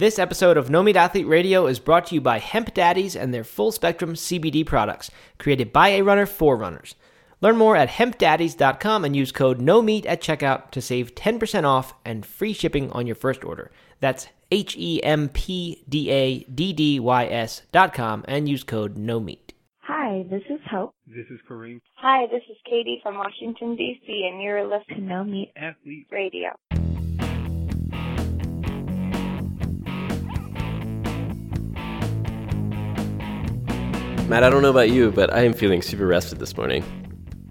This episode of No Meat Athlete Radio is brought to you by Hemp Daddies and their full spectrum CBD products, created by a runner for runners. Learn more at hempdaddys.com and use code NOMEAT at checkout to save 10% off and free shipping on your first order. That's H E M P D A D D Y S dot com and use code NOMEAT. Hi, this is Hope. This is Kareem, Hi, this is Katie from Washington, D.C., and you're listening to No Meat athlete. Radio. Matt, I don't know about you, but I am feeling super rested this morning.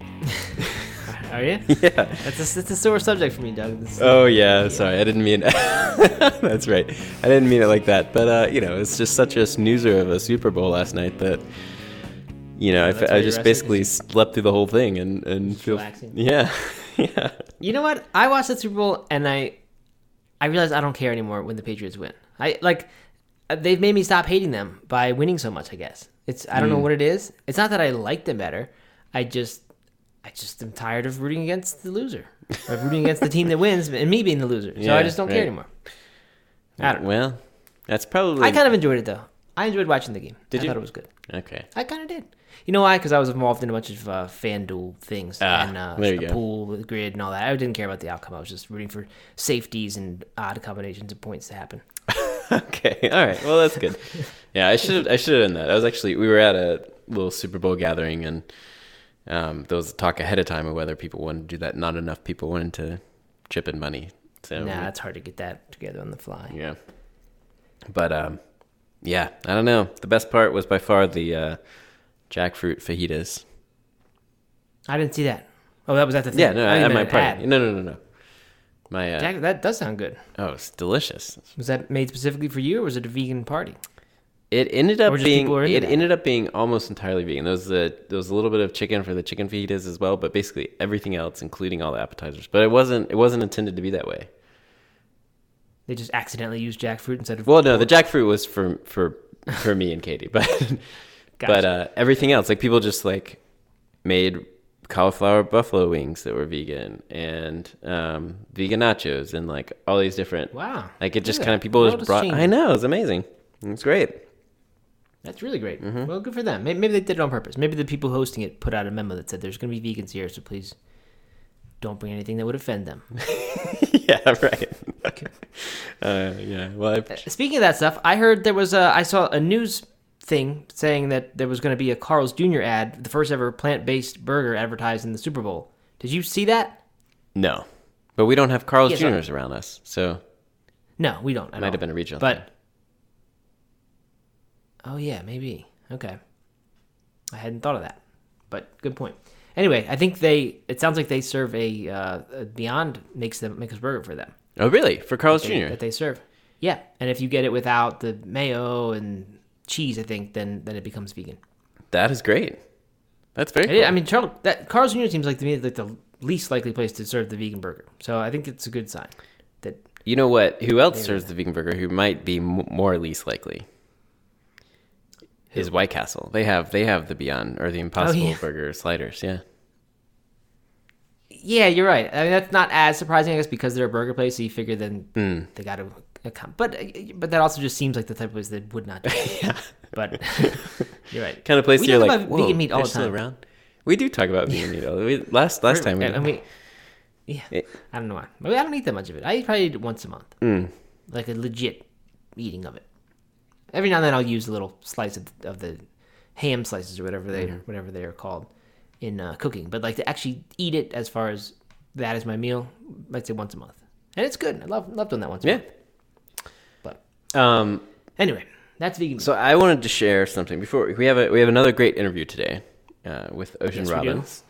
Are you? Yeah. That's a, it's a sore subject for me, Doug. This- Oh yeah, sorry, I didn't mean. That's right, I didn't mean it like that. But uh, you know, it's just such a snoozer of a Super Bowl last night that you know I, I just basically slept through the whole thing and and feel relaxing. yeah, yeah. You know what? I watched the Super Bowl and I, I realized I don't care anymore when the Patriots win. I like, uh, they've made me stop hating them by winning so much. I guess it's I don't know what it is. It's not that I like them better. I just, I just am tired of rooting against the loser, of rooting against the team that wins, and me being the loser. So I just don't care anymore. I don't know. Well, that's probably. I kind of enjoyed it though. I enjoyed watching the game. Did I you? thought it was good. okay. I kind of did. You know why? Because I was involved in a bunch of uh, FanDuel things Ah, and uh, there you go. pool with grid and all that. I didn't care about the outcome. I was just rooting for safeties and odd combinations of points to happen. Okay. All right. Well, that's good. Yeah, I should I should have done that. I was actually we were at a little Super Bowl gathering and um, there was talk ahead of time of whether people wanted to do that. Not enough people wanted to chip in money. So nah, it's hard to get that together on the fly. yeah. But um, yeah, I don't know. The best part was by far the uh, jackfruit fajitas. I didn't see that. Oh, that was at the thing. Yeah, no, I at my party. ad. No, no, no, no. My uh, Jack, that does sound good. oh, it's delicious. Was that made specifically for you, or was it a vegan party? It ended up being people are into it that. ended up being almost entirely vegan. There was a there was a little bit of chicken for the chicken fajitas as well, but basically everything else, including all the appetizers. But it wasn't it wasn't intended to be that way. They just accidentally used jackfruit instead of. Well, no, the jackfruit was for for for me and Katie, but but uh, everything else, like people just like made cauliflower buffalo wings that were vegan and um, vegan nachos and like all these different. Wow. Like it just kind of people just brought. I know it's amazing. It's great. That's really great. Mm-hmm. Well, good for them. Maybe, maybe they did it on purpose. Maybe the people hosting it put out a memo that said there's going to be vegans here, so please don't bring anything that would offend them. yeah, right. uh, yeah. Well, I, Speaking of that stuff, I heard there was a. I saw a news thing saying that there was going to be a Carl's Jr. ad, the first ever plant-based burger advertised in the Super Bowl. Did you see that? no, but we don't have Carl's Yes, Juniors around us, so No, we don't. it might have been a regional. But thing. Oh yeah, maybe. Okay, I hadn't thought of that, but good point. Anyway, I think they. It sounds like they serve a, uh, Beyond makes them makes a burger for them. oh really? For Carl's Jr. that they serve. Yeah, and if you get it without the mayo and cheese, I think then then it becomes vegan. that is great. That's very. Cool. is- I mean, Charles, that Carl's Jr. seems like to me like the least likely place to serve the vegan burger. So I think it's a good sign that you know what? Who else serves the vegan burger? Who might be m- more least likely? Is White Castle. They have they have the Beyond or the Impossible Oh, yeah. Burger sliders. Yeah. yeah, you're right. I mean, that's not as surprising, I guess, because they're a burger place. So you figure then Hmm. they got to come. But but that also just seems like the type of place that would not. Do it. Yeah. But you're right. Kind of place We you're like, Whoa, vegan meat all they're still around. We do talk about vegan meat. all the- We, last last time we. And we, yeah, It- I don't know why. I don't eat that much of it. I probably eat it once a month, Mm. like a legit eating of it. Every now and then I'll use a little slice of, of the ham slices or whatever they Mm-hmm. whatever they are called in uh, cooking. But like to actually eat it as far as that is my meal, I'd say once a month, and it's good. I love love doing that once. A yeah. month. But Um. anyway, that's vegan. So I wanted to share something before we have a we have another great interview today uh, with Ocean Yes. Mm-hmm. Robbins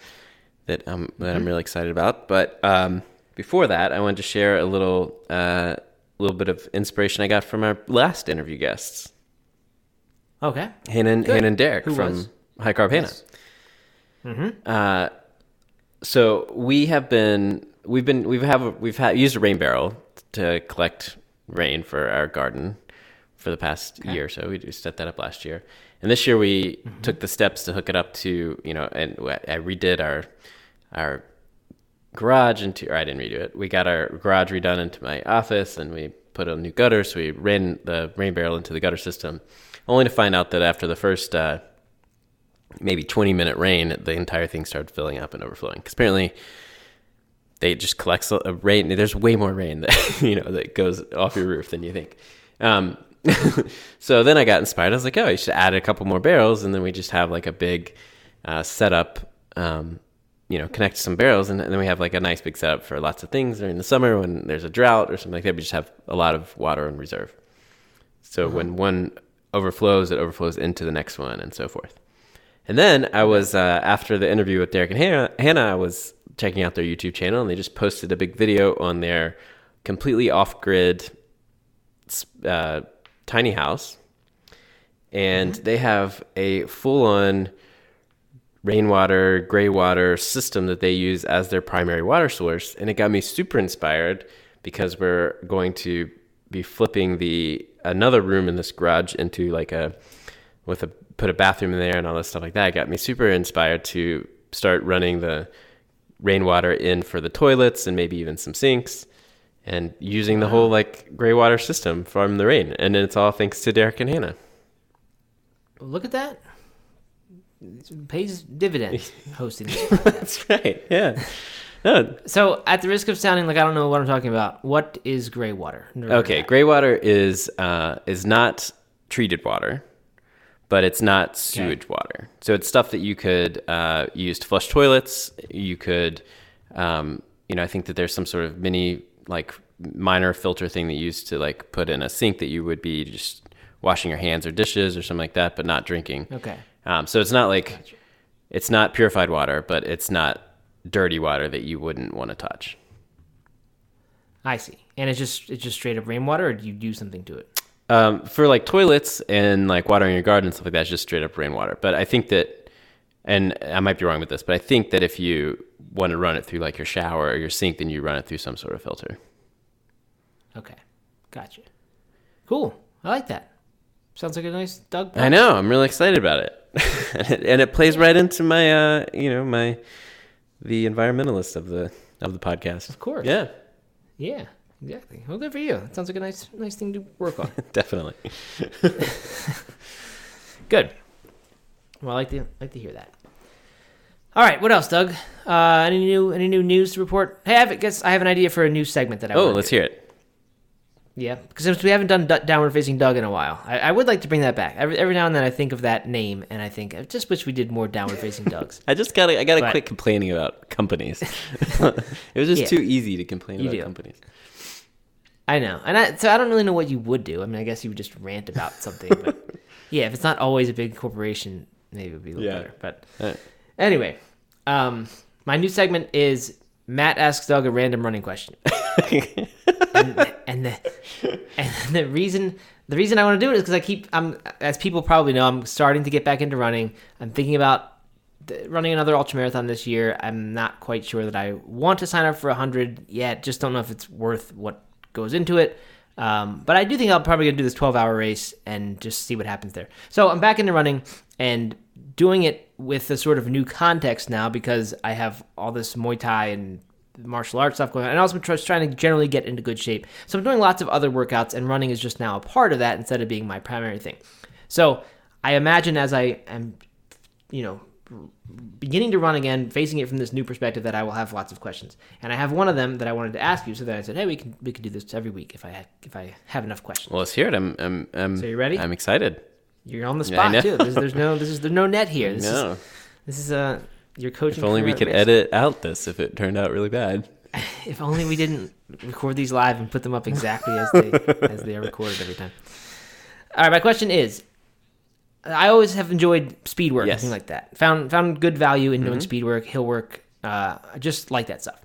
that um that I'm really excited about. But um, before that, I wanted to share a little uh, little bit of inspiration I got from our last interview guests, okay. Hannah and, Good. Hannah and Derek Who from was? High Carb Hannah. Yes. Mm-hmm. Uh, so we have been we've been we've have we've had used a rain barrel to collect rain for our garden for the past year or so. We set that up last year, and this year we Mm-hmm. took the steps to hook it up to you know, and I redid our our garage into or I didn't redo it. We got our garage redone into my office, and we put a new gutter. So we ran the rain barrel into the gutter system, only to find out that after the first uh, maybe 20 minute rain, the entire thing started filling up and overflowing. Because apparently they just collect a rain. There's way more rain that you know that goes off your roof than you think. Um, so then I got inspired. I was like, oh, you should add a couple more barrels, and then we just have like a big uh, setup. Um, you know, connect some barrels, and, and then we have like a nice big setup for lots of things during the summer when there's a drought or something like that. We just have a lot of water in reserve. So when one overflows, it overflows into the next one, and so forth. And then I was uh, after the interview with Derek and Hannah, Hannah, I was checking out their YouTube channel, and they just posted a big video on their completely off-grid uh, tiny house, and they have a full-on rainwater, gray water system that they use as their primary water source, and it got me super inspired because we're going to be flipping the another room in this garage into like a with a put a bathroom in there and all this stuff like that. It got me super inspired to start running the rainwater in for the toilets and maybe even some sinks and using the whole like gray water system from the rain. And it's all thanks to Derek and Hannah. Look at that. Pays dividends hosting. That's right. Yeah. No. So, at the risk of sounding like I don't know what I'm talking about, what is gray water? Okay, gray water is uh, is not treated water, but it's not sewage water. So it's stuff that you could uh, use to flush toilets. You could, um, you know, I think that there's some sort of mini like minor filter thing that you use to like put in a sink that you would be just washing your hands or dishes or something like that, but not drinking. Okay. Um, so it's not like it's not purified water, but it's not dirty water that you wouldn't want to touch. I see. And it's just it's just straight up rainwater, or do you do something to it? Um, for like toilets and like watering your garden and stuff like that, it's just straight up rainwater. But I think that, and I might be wrong with this, but I think that if you want to run it through like your shower or your sink, then you run it through some sort of filter. Okay, gotcha. Cool. I like that. Sounds like a nice Doug. I know. I'm really excited about it, and, it and it plays right into my, uh, you know, my the environmentalist of the of the podcast. Of course. Yeah, Yeah. Exactly. Well, good for you. That sounds like a nice, nice thing to work on. definitely. Good. Well, I like to like to hear that. All right, what else, Doug? Uh, any new any new news to report? Hey, I have, guess I have an idea for a new segment that I. Oh, let's do. hear it. Yeah, because since we haven't done D- downward facing Doug in a while, I, I would like to bring that back. Every, every now and then, I think of that name, and I think I just wish we did more downward facing Dougs. I just gotta I gotta But- quit complaining about companies. it was just Yeah. too easy to complain about do. companies. I know, and I, so I don't really know what you would do. I mean, I guess you would just rant about something, but yeah, if it's not always a big corporation, maybe it would be a little Yeah. better. But Alright. anyway, um, my new segment is Matt asks Doug a random running question. And, the and the reason the reason I want to do it is because I keep I'm as people probably know I'm starting to get back into running. I'm thinking about running another ultra marathon this year. I'm not quite sure that I want to sign up for a hundred yet. Just don't know if it's worth what goes into it. Um, but I do think I'm probably gonna do this 12 hour race and just see what happens there. So I'm back into running and doing it with a sort of new context now because I have all this Muay Thai and martial arts stuff going on, and also just trying to generally get into good shape. So I'm doing lots of other workouts, and running is just now a part of that instead of being my primary thing. So I imagine as I am, you know, beginning to run again, facing it from this new perspective, that I will have lots of questions. And I have one of them that I wanted to ask you. So then I said, hey, we can we can do this every week if I ha- if I have enough questions. Well, let's hear it. I'm I'm, I'm So you ready? I'm excited. You're on the spot too. There's, there's no this is there's no net here. This no, is this is uh your coaching. if only we could risk. edit out this if it turned out really bad. If only we didn't record these live and put them up exactly as they as they are recorded every time. All right, my question is: I always have enjoyed speed work Yes. Mm-hmm. and things like that. Found found good value in doing speed work, hill work. Uh, I just like that stuff.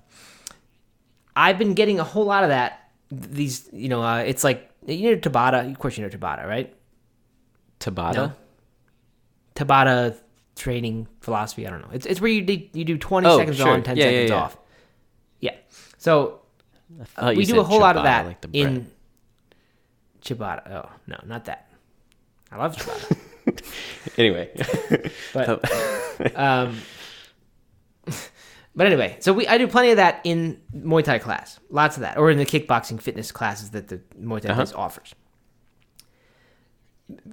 I've been getting a whole lot of that. These, you know, uh, it's like you know Tabata. Of course, you know Tabata, right? Tabata. No? Tabata training philosophy. I don't know. It's it's where you do, you do twenty Oh, seconds sure. on, ten Yeah, yeah, seconds yeah. off. Yeah. So you we do a whole lot of that like in ciabatta. Oh no, not that. I love ciabatta, Anyway, but um, But anyway, so we I do plenty of that in Muay Thai class, lots of that, or in the kickboxing fitness classes that the Muay Thai Uh-huh. offers.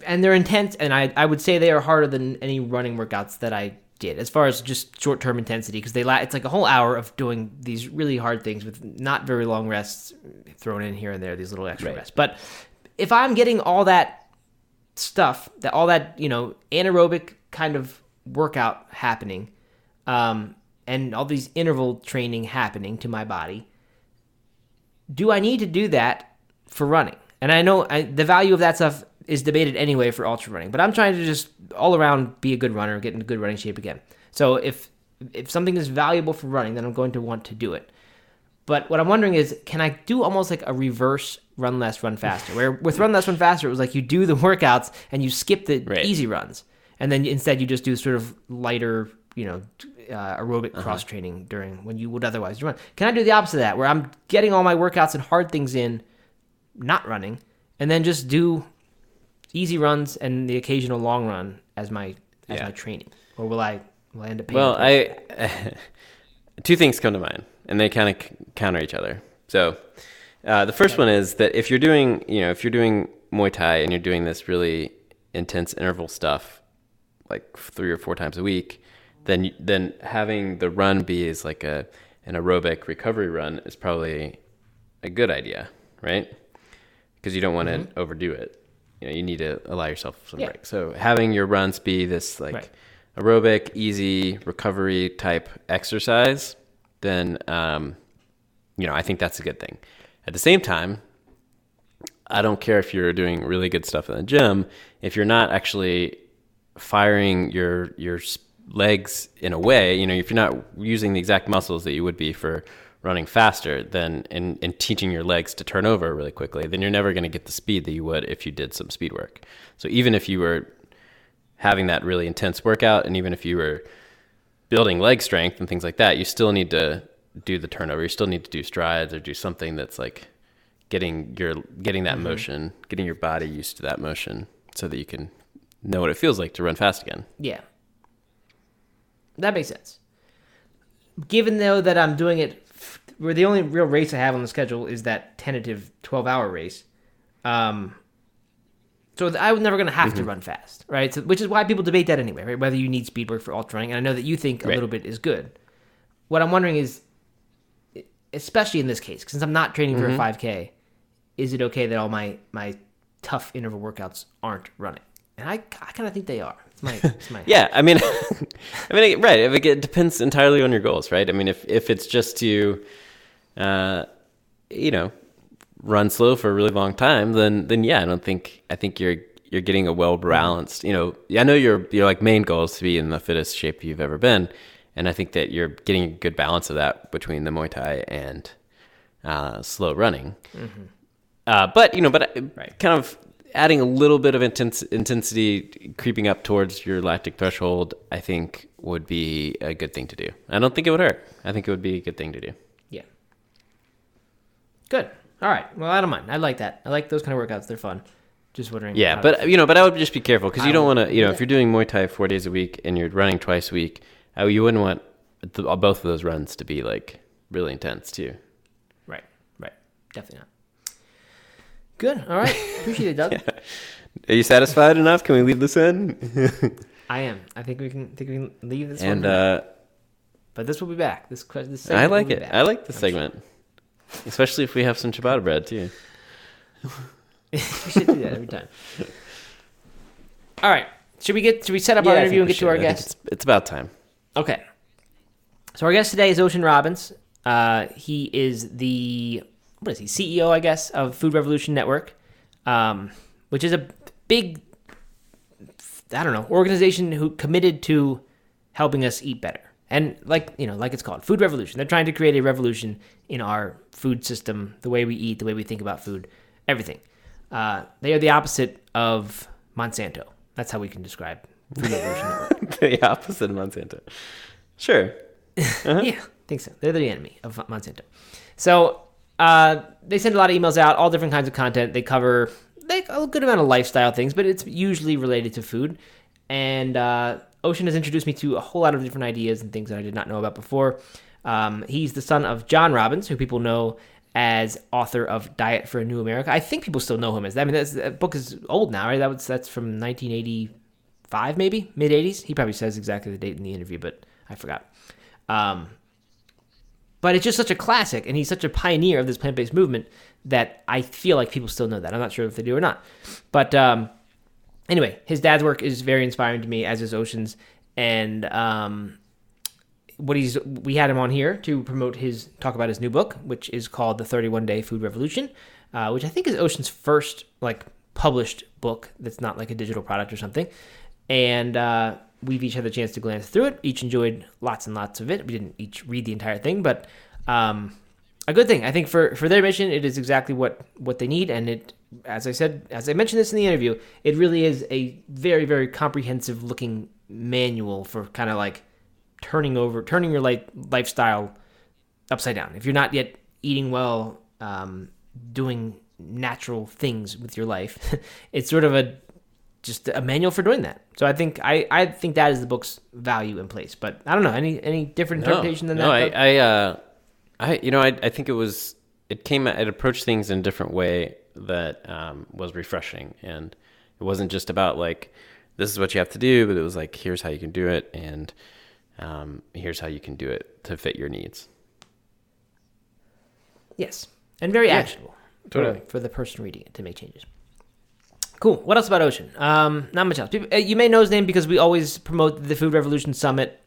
And they're intense, and I I would say they are harder than any running workouts that I did, as far as just short term intensity, because they la- it's like a whole hour of doing these really hard things with not very long rests thrown in here and there, these little extra Right. rests. But if I'm getting all that stuff, that all that you know anaerobic kind of workout happening, um, and all these interval training happening to my body, do I need to do that for running? And I know I, the value of that stuff is debated anyway for ultra running, but I'm trying to just all around be a good runner, get into good running shape again. So if if something is valuable for running, then I'm going to want to do it. But what I'm wondering is, can I do almost like a reverse run less, run faster? Where with run less, run faster, it was like you do the workouts and you skip the Right. easy runs, and then instead you just do sort of lighter, you know, uh, aerobic cross training during when you would otherwise run. Can I do the opposite of that, where I'm getting all my workouts and hard things in, not running, and then just do easy runs and the occasional long run as my as Yeah. my training, or will I will I end up paying Well? I two things come to mind, and they kind of c- counter each other. So, uh, the first one is that if you're doing, you know, if you're doing Muay Thai and you're doing this really intense interval stuff, like three or four times a week, then then having the run be is like a an aerobic recovery run is probably a good idea, right? Because you don't want to overdo it. You know, you need to allow yourself some. Yeah. break. So having your runs be this like Right. aerobic, easy recovery type exercise, then um, you know I think that's a good thing. At the same time, I don't care if you're doing really good stuff in the gym if you're not actually firing your your legs in a way, you know, if you're not using the exact muscles that you would be for running faster, than and, and teaching your legs to turn over really quickly, then you're never going to get the speed that you would if you did some speed work. So even if you were having that really intense workout, and even if you were building leg strength and things like that, you still need to do the turnover. You still need to do strides or do something that's like getting your getting that mm-hmm. motion, getting your body used to that motion, so that you can know what it feels like to run fast again. Yeah. That makes sense. Given though that I'm doing it, where the only real race I have on the schedule is that tentative 12 hour race, um, so I was never going to have Mm-hmm. to run fast, right? So, which is why people debate that anyway, right? Whether you need speed work for ultra running, and I know that you think a Right. little bit is good. What I'm wondering is, especially in this case, since I'm not training for Mm-hmm. a 5K, is it okay that all my my tough interval workouts aren't running? And I, I kind of think they are. It's my, it's my Yeah, I mean, I mean, right. It, it depends entirely on your goals, right? I mean, if if it's just to, uh, you know, run slow for a really long time, then then yeah, I don't think I think you're you're getting a well balanced. You know, I know your your like main goal is to be in the fittest shape you've ever been, and I think that you're getting a good balance of that between the Muay Thai and uh, slow running. Uh, but you know, but uh, Right. kind of adding a little bit of intense, intensity, creeping up towards your lactic threshold, I think would be a good thing to do. I don't think it would hurt. I think it would be a good thing to do. Yeah. Good. All right. Well, I don't mind. I like that. I like those kind of workouts. They're fun. Just wondering. Yeah, but you know, but I would just be careful because you don't want to. You know, if you're doing Muay Thai four days a week and you're running twice a week, uh, you wouldn't want th- both of those runs to be like really intense too. right, right, definitely not. Good. All right. Appreciate it, Doug. Are you satisfied enough? Can we leave this in? I am. I think we can. think we can leave this and one. uh, but this will be back. This this. I like it. I like the segment, especially if we have some ciabatta bread too. we should do that every time. All right. Should we get? Should we set up our interview and get to our should. I guest? It's, it's about time. Okay. So our guest today is Ocean Robbins. Uh, he is the what is he CEO, I guess, of Food Revolution Network, um, which is a big, I don't know, organization who committed to helping us eat better. And like you know, like it's called Food Revolution. They're trying to create a revolution in our food system, the way we eat, the way we think about food, everything. Uh, they are the opposite of Monsanto. That's how we can describe Food Revolution the opposite of Monsanto. Sure. Yeah, I think so. They're the enemy of Monsanto. So uh, they send a lot of emails out, all different kinds of content. They cover like a good amount of lifestyle things, but it's usually related to food. And uh, Ocean has introduced me to a whole lot of different ideas and things that I did not know about before. Um, he's the son of John Robbins, who people know as author of Diet for a New America. I think people still know him as that. I mean, that book is old now, right? That was that's from 1985, maybe mid 80s. He probably says exactly the date in the interview, but I forgot. Um, but it's just such a classic, and he's such a pioneer of this plant based movement that I feel like people still know that. I'm not sure if they do or not. But um, anyway, his dad's work is very inspiring to me, as is Ocean's. And um, what he's we had him on here to promote his talk about his new book, which is called The 31 Day Food Revolution, uh, which I think is Ocean's first like published book that's not like a digital product or something. And uh, we've each had the chance to glance through it. Each enjoyed lots and lots of it. We didn't each read the entire thing, but um, a good thing. I think for for their mission, it is exactly what what they need, and it, as I said, as I mentioned this in the interview, it really is a very very comprehensive looking manual for kind of like turning over turning your life lifestyle upside down. If you're not yet eating well, um, doing natural things with your life, it's sort of a just a manual for doing that. So I think I, I think that is the book's value in place. But I don't know any any different interpretation no, than no, that. I, I, uh, I, you know, I, I think it was, it came, it approached things in a different way that um, was refreshing, and it wasn't just about like, this is what you have to do, but it was like, here's how you can do it, and um, here's how you can do it to fit your needs. yes, and very actionable totally. for, for the person reading it to make changes. Cool. What else about Ocean? Um, not much else. People, uh, you may know his name because we always promote the Food Revolution Summit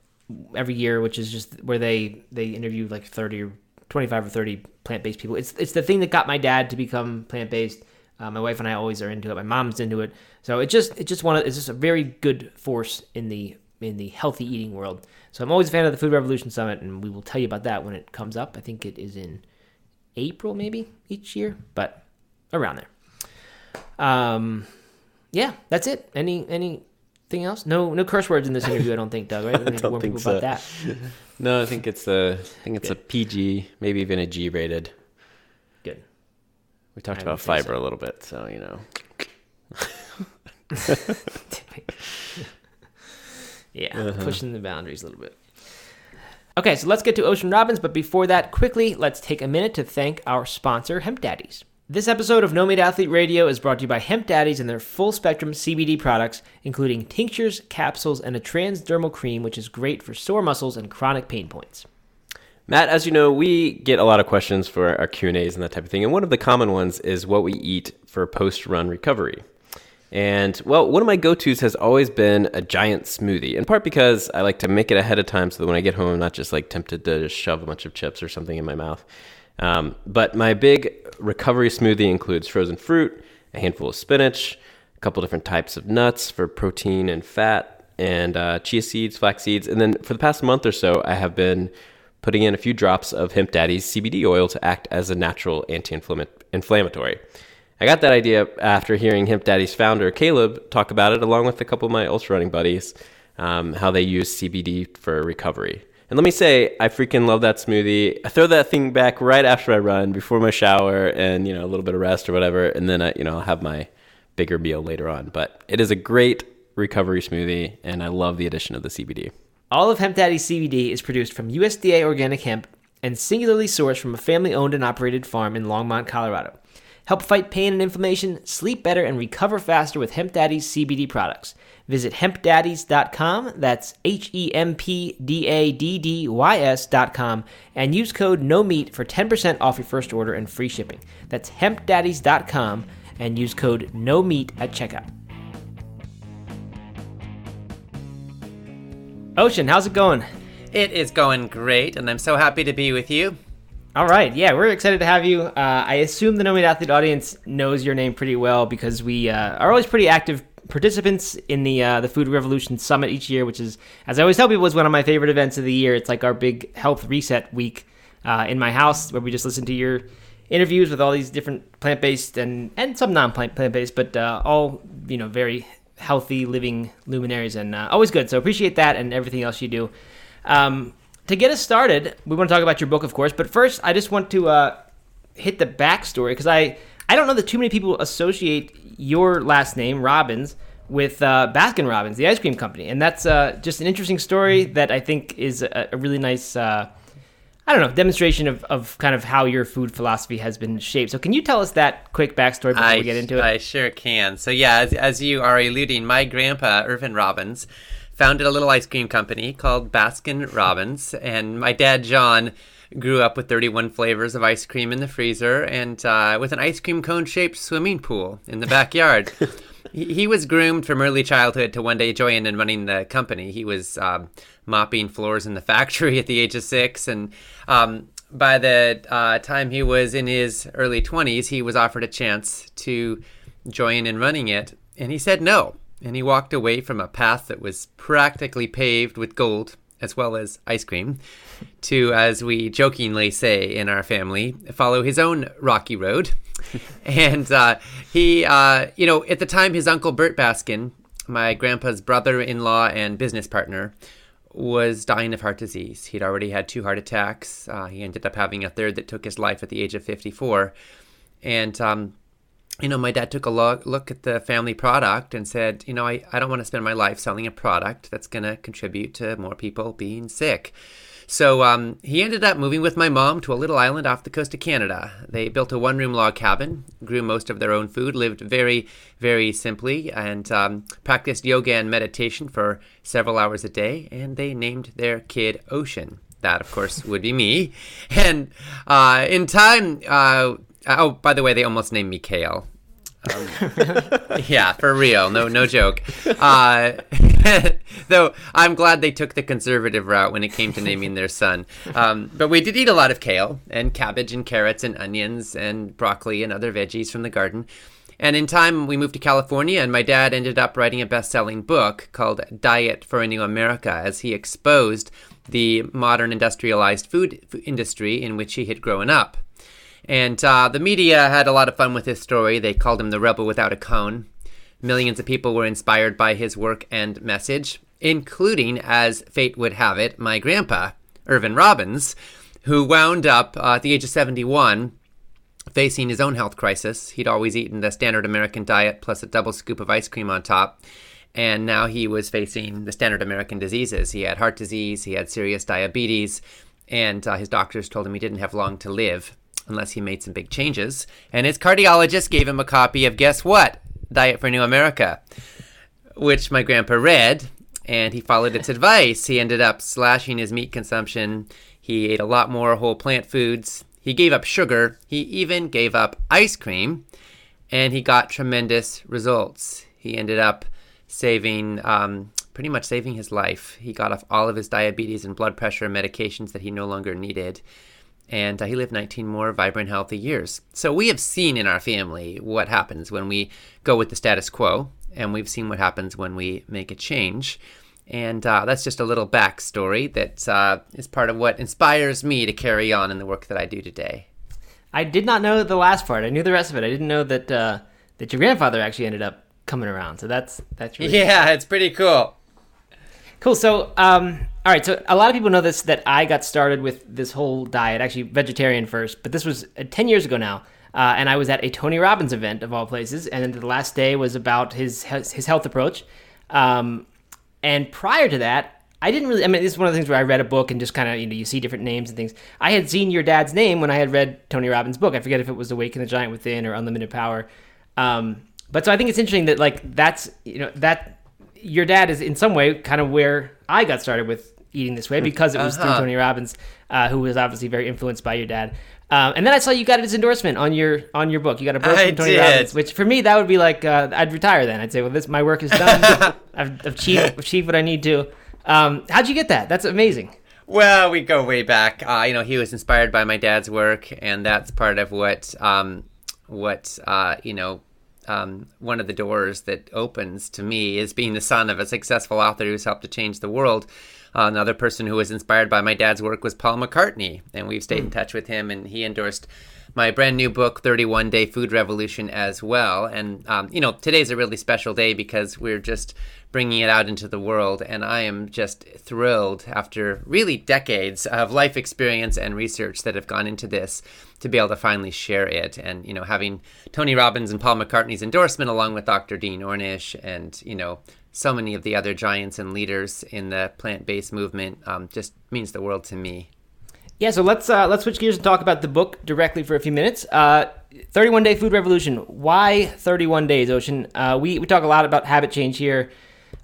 every year, which is just where they they interview like thirty or twenty five or thirty plant based people. It's it's the thing that got my dad to become plant based. Uh, my wife and I always are into it. My mom's into it. So it just it just one it's just a very good force in the in the healthy eating world. So I'm always a fan of the Food Revolution Summit, and we will tell you about that when it comes up. I think it is in April maybe each year, but around there. Um, yeah, that's it. Any any anything else? No no curse words in this interview. I don't think, Doug. Right? To don't think so. that. No, I think it's a, I think it's a PG, maybe even a G rated. Good. We talked I about fiber a little bit, so you know. yeah, Uh-huh. pushing the boundaries a little bit. Okay, so let's get to Ocean Robbins, but before that, quickly, let's take a minute to thank our sponsor, Hemp Daddies. This episode of No Meat Athlete Radio is brought to you by Hemp Daddies and their full spectrum CBD products, including tinctures, capsules, and a transdermal cream, which is great for sore muscles and chronic pain points. Matt, as you know, we get a lot of questions for our Q and A's and that type of thing, and one of the common ones is what we eat for post-run recovery. And well, one of my go-tos has always been a giant smoothie, in part because I like to make it ahead of time so that when I get home, I'm not just like tempted to just shove a bunch of chips or something in my mouth. Um, but my big recovery smoothie includes frozen fruit, a handful of spinach, a couple different types of nuts for protein and fat, and uh, chia seeds, flax seeds. And then for the past month or so, I have been putting in a few drops of Hemp Daddy's CBD oil to act as a natural anti-inflammatory. I got that idea after hearing Hemp Daddy's founder Caleb talk about it, along with a couple of my ultra running buddies, um, how they use CBD for recovery. And let me say, I freaking love that smoothie. I throw that thing back right after I run, before my shower, and you know a little bit of rest or whatever, and then I, you know I'll have my bigger meal later on. But it is a great recovery smoothie, and I love the addition of the CBD. All of Hemp Daddy's CBD is produced from USDA organic hemp and singularly sourced from a family owned and operated farm in Longmont, Colorado. Help fight pain and inflammation, sleep better, and recover faster with Hemp Daddy's CBD products. Visit hempdaddys.com, that's H E M P D A D D Y S.com, and use code NOMEAT for 10% off your first order and free shipping. That's hempdaddys.com and use code NOMEAT at checkout. Ocean, how's it going? It is going great, and I'm so happy to be with you. All right, yeah, we're excited to have you. Uh, I assume the No Meat Athlete audience knows your name pretty well because we uh, are always pretty active participants in the uh, the Food Revolution Summit each year, which is, as I always tell people, is one of my favorite events of the year. It's like our big health reset week uh, in my house where we just listen to your interviews with all these different plant based and and some non plant based, but uh, all you know very healthy living luminaries and uh, always good. So appreciate that and everything else you do. Um, to get us started, we want to talk about your book, of course. But first, I just want to uh, hit the backstory because I I don't know that too many people associate your last name Robbins with uh, Baskin Robbins, the ice cream company, and that's uh, just an interesting story that I think is a, a really nice uh, I don't know, demonstration of, of kind of how your food philosophy has been shaped. So, can you tell us that quick backstory before I, we get into it? I sure can. So, yeah, as, as you are alluding, my grandpa, Irvin Robbins, founded a little ice cream company called Baskin Robbins. And my dad, John, grew up with 31 flavors of ice cream in the freezer and uh, with an ice cream cone shaped swimming pool in the backyard. he, he was groomed from early childhood to one day join and running the company. He was um, mopping floors in the factory at the age of six. And um, by the uh, time he was in his early 20s, he was offered a chance to join in running it. And he said no. And he walked away from a path that was practically paved with gold as well as ice cream to, as we jokingly say in our family, follow his own rocky road. and uh, he, uh, you know, at the time, his uncle Burt Baskin, my grandpa's brother in law and business partner, was dying of heart disease. He'd already had two heart attacks. Uh, he ended up having a third that took his life at the age of 54. And, um, you know, my dad took a look, look at the family product and said, you know, I, I don't want to spend my life selling a product that's going to contribute to more people being sick. So um, he ended up moving with my mom to a little island off the coast of Canada. They built a one room log cabin, grew most of their own food, lived very, very simply, and um, practiced yoga and meditation for several hours a day. And they named their kid Ocean. That, of course, would be me. And uh, in time, uh, oh, by the way, they almost named me Kale. Um, yeah, for real. No, no joke. Uh, though I'm glad they took the conservative route when it came to naming their son. Um, but we did eat a lot of kale and cabbage and carrots and onions and broccoli and other veggies from the garden. And in time, we moved to California, and my dad ended up writing a best selling book called Diet for a New America as he exposed the modern industrialized food industry in which he had grown up. And uh, the media had a lot of fun with his story. They called him the rebel without a cone. Millions of people were inspired by his work and message, including, as fate would have it, my grandpa, Irvin Robbins, who wound up uh, at the age of 71 facing his own health crisis. He'd always eaten the standard American diet plus a double scoop of ice cream on top. And now he was facing the standard American diseases. He had heart disease, he had serious diabetes, and uh, his doctors told him he didn't have long to live unless he made some big changes. And his cardiologist gave him a copy of guess what? Diet for New America, which my grandpa read, and he followed its advice. He ended up slashing his meat consumption. He ate a lot more whole plant foods. He gave up sugar. He even gave up ice cream, and he got tremendous results. He ended up saving, um, pretty much saving his life. He got off all of his diabetes and blood pressure medications that he no longer needed and uh, he lived 19 more vibrant, healthy years. So we have seen in our family what happens when we go with the status quo, and we've seen what happens when we make a change. And uh, that's just a little backstory that uh, is part of what inspires me to carry on in the work that I do today. I did not know the last part. I knew the rest of it. I didn't know that uh, that your grandfather actually ended up coming around. So that's that's really yeah, it's pretty cool. Cool. So, um, all right. So, a lot of people know this that I got started with this whole diet, actually vegetarian first, but this was uh, 10 years ago now. Uh, and I was at a Tony Robbins event of all places, and the last day was about his his health approach. Um, and prior to that, I didn't really. I mean, this is one of the things where I read a book and just kind of you know you see different names and things. I had seen your dad's name when I had read Tony Robbins' book. I forget if it was Awaken the Giant Within or Unlimited Power. Um, but so I think it's interesting that like that's you know that your dad is in some way kind of where I got started with eating this way because it was uh-huh. through Tony Robbins, uh, who was obviously very influenced by your dad. Um, and then I saw you got his endorsement on your on your book. You got a book from Tony did. Robbins, which for me that would be like uh, I'd retire then. I'd say, well, this my work is done. I've, I've achieved, achieved what I need to. Um, how'd you get that? That's amazing. Well, we go way back. Uh, you know, he was inspired by my dad's work, and that's part of what um, what uh, you know um, one of the doors that opens to me is being the son of a successful author who's helped to change the world. Uh, another person who was inspired by my dad's work was Paul McCartney, and we've stayed in hmm. touch with him, and he endorsed my brand new book, 31 Day Food Revolution, as well. And, um, you know, today's a really special day because we're just bringing it out into the world. And I am just thrilled after really decades of life experience and research that have gone into this to be able to finally share it. And, you know, having Tony Robbins and Paul McCartney's endorsement along with Dr. Dean Ornish and, you know, so many of the other giants and leaders in the plant based movement um, just means the world to me. Yeah, so let's uh, let's switch gears and talk about the book directly for a few minutes. Uh, 31 Day Food Revolution. Why 31 days, Ocean? Uh, we, we talk a lot about habit change here,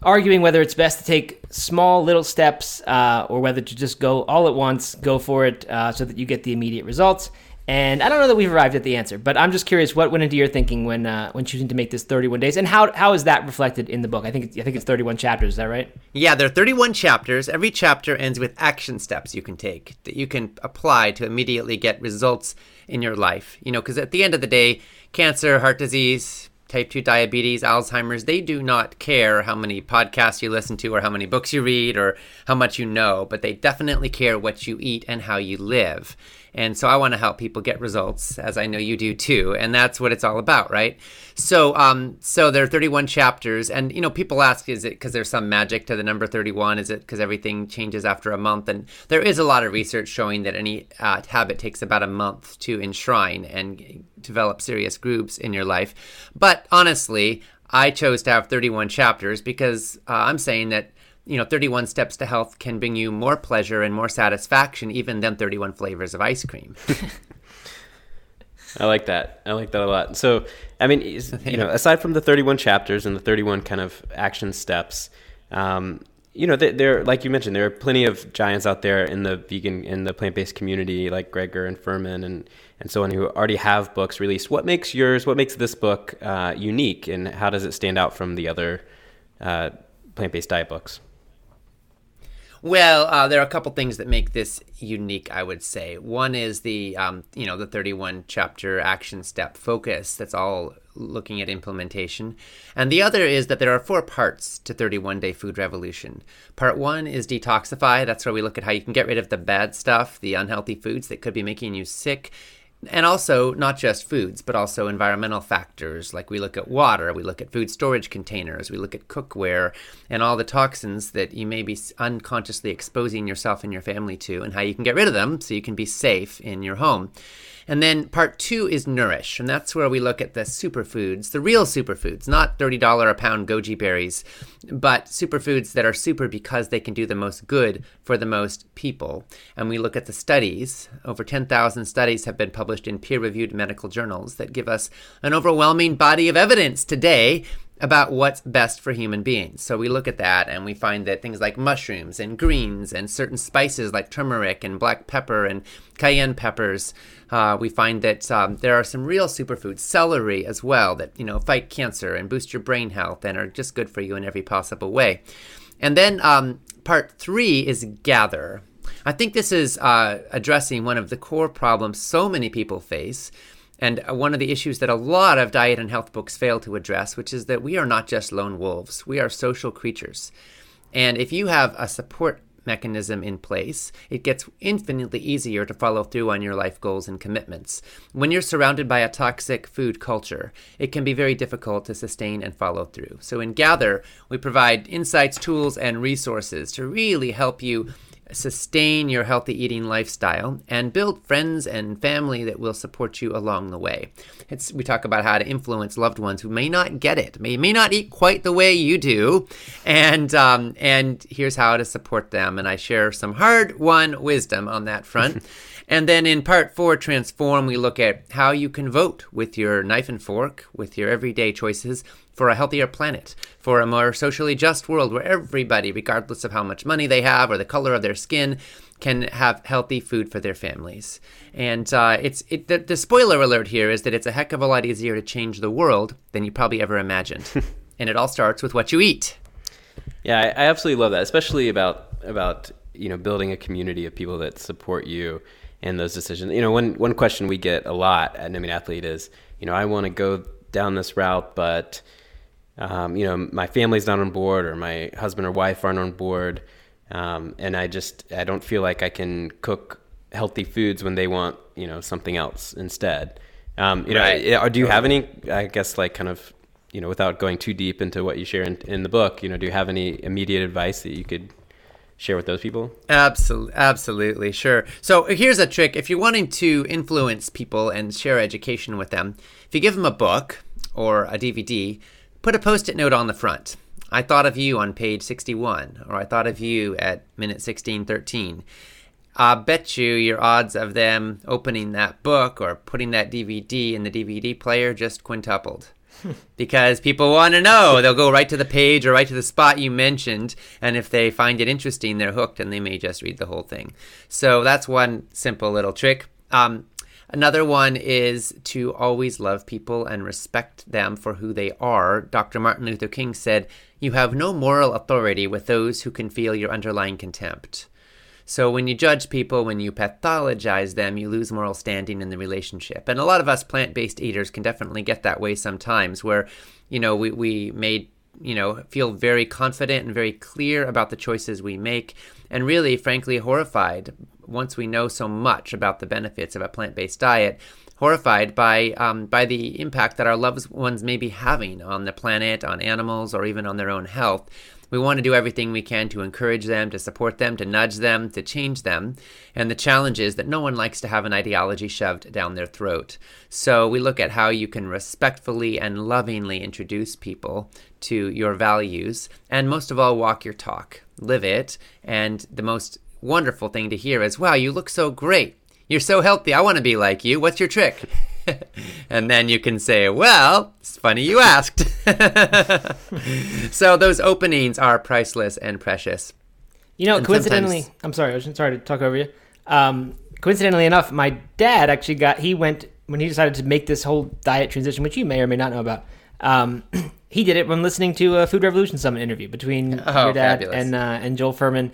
arguing whether it's best to take small little steps uh, or whether to just go all at once, go for it uh, so that you get the immediate results. And I don't know that we've arrived at the answer, but I'm just curious what went into your thinking when uh, when choosing to make this 31 days, and how how is that reflected in the book? I think I think it's 31 chapters. Is that right? Yeah, there are 31 chapters. Every chapter ends with action steps you can take that you can apply to immediately get results in your life. You know, because at the end of the day, cancer, heart disease, type 2 diabetes, Alzheimer's, they do not care how many podcasts you listen to or how many books you read or how much you know, but they definitely care what you eat and how you live. And so I want to help people get results, as I know you do too. And that's what it's all about, right? So, um, so there are 31 chapters, and you know, people ask, is it because there's some magic to the number 31? Is it because everything changes after a month? And there is a lot of research showing that any uh, habit takes about a month to enshrine and develop serious groups in your life. But honestly, I chose to have 31 chapters because uh, I'm saying that you know 31 steps to health can bring you more pleasure and more satisfaction even than 31 flavors of ice cream. I like that. I like that a lot. So i mean you know aside from the 31 chapters and the 31 kind of action steps um, you know there like you mentioned there are plenty of giants out there in the vegan in the plant-based community like Greger and Fuhrman and and so on who already have books released. What makes yours what makes this book uh, unique and how does it stand out from the other uh, plant-based diet books well, uh, there are a couple things that make this unique, I would say. One is the, um, you know, the 31 chapter action step focus that's all looking at implementation. And the other is that there are four parts to 31 Day Food Revolution. Part one is detoxify. That's where we look at how you can get rid of the bad stuff, the unhealthy foods that could be making you sick and also not just foods, but also environmental factors. Like we look at water, we look at food storage containers, we look at cookware, and all the toxins that you may be unconsciously exposing yourself and your family to, and how you can get rid of them so you can be safe in your home. And then part two is nourish, and that's where we look at the superfoods, the real superfoods, not $30 a pound goji berries, but superfoods that are super because they can do the most good for the most people. And we look at the studies. Over 10,000 studies have been published in peer reviewed medical journals that give us an overwhelming body of evidence today about what's best for human beings. So we look at that and we find that things like mushrooms and greens and certain spices like turmeric and black pepper and cayenne peppers, uh, we find that um, there are some real superfoods, celery as well, that you know fight cancer and boost your brain health and are just good for you in every possible way. And then um, part three is gather. I think this is uh, addressing one of the core problems so many people face and one of the issues that a lot of diet and health books fail to address, which is that we are not just lone wolves, we are social creatures. And if you have a support mechanism in place, it gets infinitely easier to follow through on your life goals and commitments. When you're surrounded by a toxic food culture, it can be very difficult to sustain and follow through. So, in Gather, we provide insights, tools, and resources to really help you sustain your healthy eating lifestyle, and build friends and family that will support you along the way. It's, we talk about how to influence loved ones who may not get it, may, may not eat quite the way you do, and um, and here's how to support them. And I share some hard-won wisdom on that front. And then in part four, Transform, we look at how you can vote with your knife and fork, with your everyday choices, for a healthier planet, for a more socially just world where everybody, regardless of how much money they have or the color of their skin, can have healthy food for their families. And uh, it's it, the, the spoiler alert here is that it's a heck of a lot easier to change the world than you probably ever imagined. and it all starts with what you eat. Yeah, I, I absolutely love that, especially about about you know building a community of people that support you in those decisions. You know, one one question we get a lot at No Meat Athlete is, you know, I want to go down this route, but um, you know, my family's not on board or my husband or wife aren't on board. Um, and I just, I don't feel like I can cook healthy foods when they want, you know, something else instead. Um, you right. know, do you have any, I guess, like kind of, you know, without going too deep into what you share in, in the book, you know, do you have any immediate advice that you could share with those people? Absolutely, absolutely, sure. So here's a trick: if you're wanting to influence people and share education with them, if you give them a book or a DVD, Put a post it note on the front. I thought of you on page 61, or I thought of you at minute 1613. I bet you your odds of them opening that book or putting that DVD in the DVD player just quintupled. because people want to know. They'll go right to the page or right to the spot you mentioned, and if they find it interesting, they're hooked and they may just read the whole thing. So that's one simple little trick. Um, Another one is to always love people and respect them for who they are. Dr. Martin Luther King said, You have no moral authority with those who can feel your underlying contempt. So when you judge people, when you pathologize them, you lose moral standing in the relationship. And a lot of us plant-based eaters can definitely get that way sometimes where, you know, we, we made you know, feel very confident and very clear about the choices we make, and really, frankly, horrified once we know so much about the benefits of a plant-based diet, horrified by um, by the impact that our loved ones may be having on the planet, on animals, or even on their own health. We want to do everything we can to encourage them, to support them, to nudge them, to change them. And the challenge is that no one likes to have an ideology shoved down their throat. So we look at how you can respectfully and lovingly introduce people to your values, and most of all, walk your talk, live it. And the most wonderful thing to hear is, wow, you look so great. You're so healthy. I want to be like you. What's your trick? and then you can say, well, it's funny you asked. so those openings are priceless and precious. You know, and coincidentally, I'm sorry, I was sorry to talk over you. Um, coincidentally enough, my dad actually got, he went, when he decided to make this whole diet transition, which you may or may not know about, um, he did it when listening to a Food Revolution Summit interview between oh, your dad and uh, and Joel Fuhrman.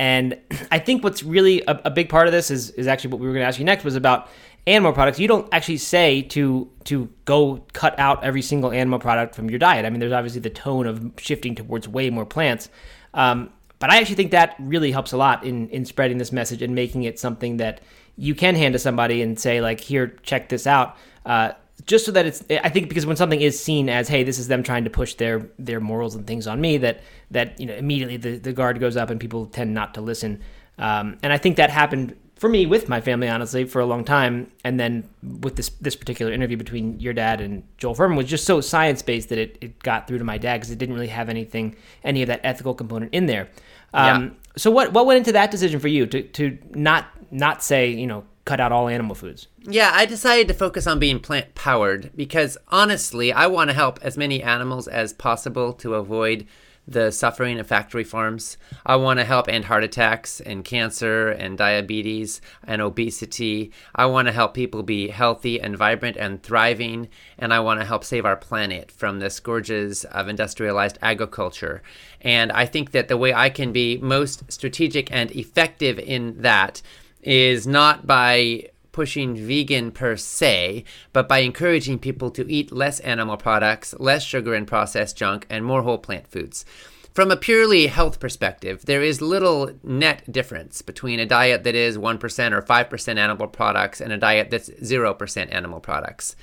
And I think what's really a, a, big part of this is is actually what we were going to ask you next was about animal products. You don't actually say to to go cut out every single animal product from your diet. I mean, there's obviously the tone of shifting towards way more plants. Um, but I actually think that really helps a lot in in spreading this message and making it something that you can hand to somebody and say like, here, check this out. Uh, just so that it's i think because when something is seen as hey this is them trying to push their their morals and things on me that that you know immediately the, the guard goes up and people tend not to listen. Um, and i think that happened for me with my family honestly for a long time. And then with this this particular interview between your dad and joel fuhrman was just so science-based that it, it got through to my dad because it didn't really have anything any of that ethical component in there. Um, yeah. so what what went into that decision for you to to not not say you know cut out all animal foods yeah, I decided to focus on being plant powered because honestly, I want to help as many animals as possible to avoid the suffering of factory farms. I want to help end heart attacks and cancer and diabetes and obesity. I want to help people be healthy and vibrant and thriving. And I want to help save our planet from the scourges of industrialized agriculture. And I think that the way I can be most strategic and effective in that is not by pushing vegan per se, but by encouraging people to eat less animal products, less sugar and processed junk, and more whole plant foods. From a purely health perspective, there is little net difference between a diet that is 1% or 5% animal products and a diet that's 0% animal products.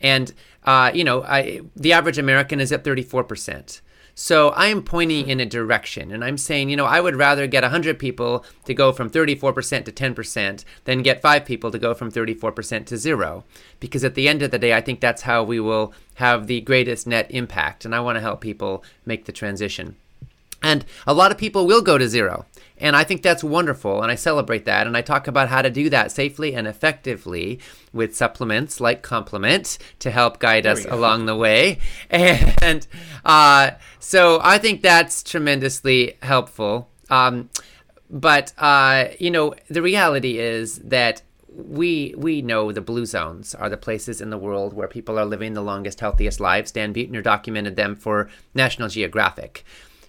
And, uh, you know, I, the average American is at 34%. So I am pointing in a direction and I'm saying, you know, I would rather get 100 people to go from 34% to 10% than get five people to go from 34% to zero. Because at the end of the day, I think that's how we will have the greatest net impact. And I want to help people make the transition. And a lot of people will go to zero. And I think that's wonderful, and I celebrate that. And I talk about how to do that safely and effectively with supplements like Complement to help guide us along the way. And uh, so I think that's tremendously helpful. Um, but uh, you know, the reality is that we we know the blue zones are the places in the world where people are living the longest, healthiest lives. Dan Buettner documented them for National Geographic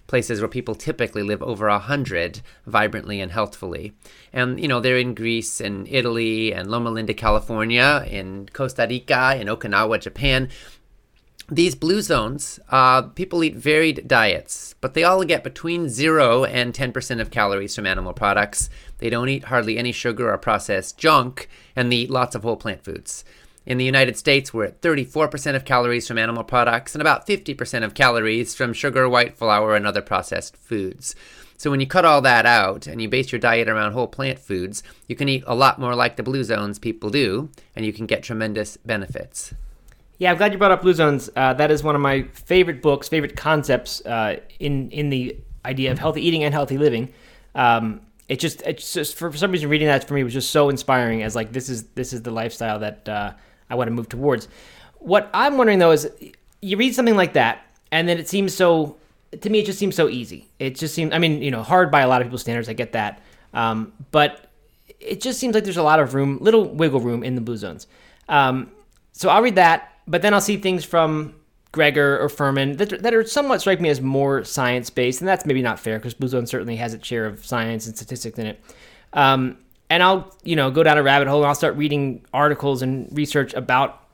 places where people typically live over a hundred vibrantly and healthfully. And you know they're in Greece and Italy and Loma Linda, California, in Costa Rica, in Okinawa, Japan. These blue zones, uh, people eat varied diets, but they all get between 0 and 10% of calories from animal products. They don't eat hardly any sugar or processed junk, and they eat lots of whole plant foods. In the United States, we're at 34% of calories from animal products and about 50% of calories from sugar, white flour, and other processed foods. So when you cut all that out and you base your diet around whole plant foods, you can eat a lot more like the blue zones people do, and you can get tremendous benefits. Yeah, I'm glad you brought up Blue Zones. Uh, that is one of my favorite books, favorite concepts uh, in in the idea of healthy eating and healthy living. Um, it just it's just for some reason reading that for me was just so inspiring as like this is this is the lifestyle that uh, I want to move towards. What I'm wondering though is you read something like that and then it seems so to me it just seems so easy. It just seems I mean you know hard by a lot of people's standards. I get that, um, but it just seems like there's a lot of room, little wiggle room in the blue zones. Um, so I'll read that, but then I'll see things from Greger or Fuhrman that, that are somewhat strike me as more science based, and that's maybe not fair because Blue Zone certainly has its share of science and statistics in it. Um, and I'll you know go down a rabbit hole and I'll start reading articles and research about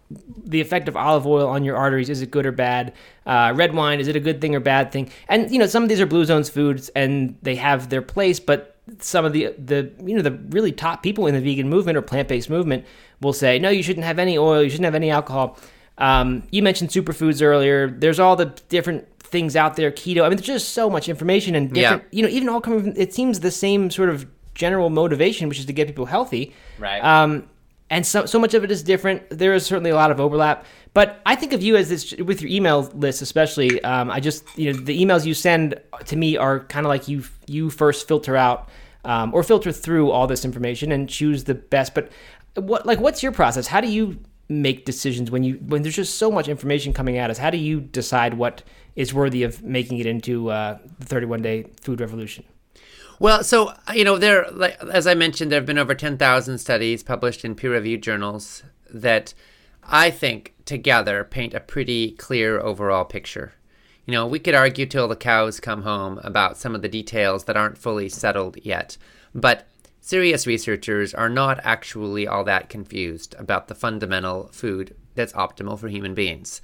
the effect of olive oil on your arteries. Is it good or bad? Uh, red wine is it a good thing or bad thing? And you know some of these are Blue Zones foods and they have their place, but some of the the you know the really top people in the vegan movement or plant based movement will say no, you shouldn't have any oil, you shouldn't have any alcohol. Um, you mentioned superfoods earlier. There's all the different things out there, keto. I mean, there's just so much information and different. Yeah. You know, even all coming from it seems the same sort of general motivation, which is to get people healthy. Right. Um, and so so much of it is different. There is certainly a lot of overlap, but I think of you as this with your email list, especially. Um, I just you know the emails you send to me are kind of like you you first filter out um, or filter through all this information and choose the best. But what like what's your process? How do you make decisions when you when there's just so much information coming at us? How do you decide what is worthy of making it into uh, the 31 day food revolution? Well, so you know, there, like, as I mentioned, there have been over ten thousand studies published in peer-reviewed journals that I think together paint a pretty clear overall picture. You know, we could argue till the cows come home about some of the details that aren't fully settled yet, but serious researchers are not actually all that confused about the fundamental food that's optimal for human beings.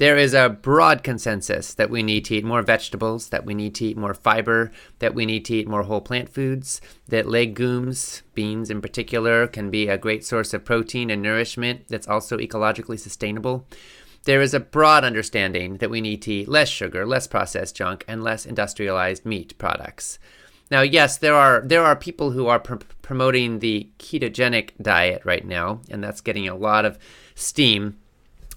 There is a broad consensus that we need to eat more vegetables, that we need to eat more fiber, that we need to eat more whole plant foods, that legumes, beans in particular, can be a great source of protein and nourishment that's also ecologically sustainable. There is a broad understanding that we need to eat less sugar, less processed junk, and less industrialized meat products. Now, yes, there are there are people who are pr- promoting the ketogenic diet right now, and that's getting a lot of steam.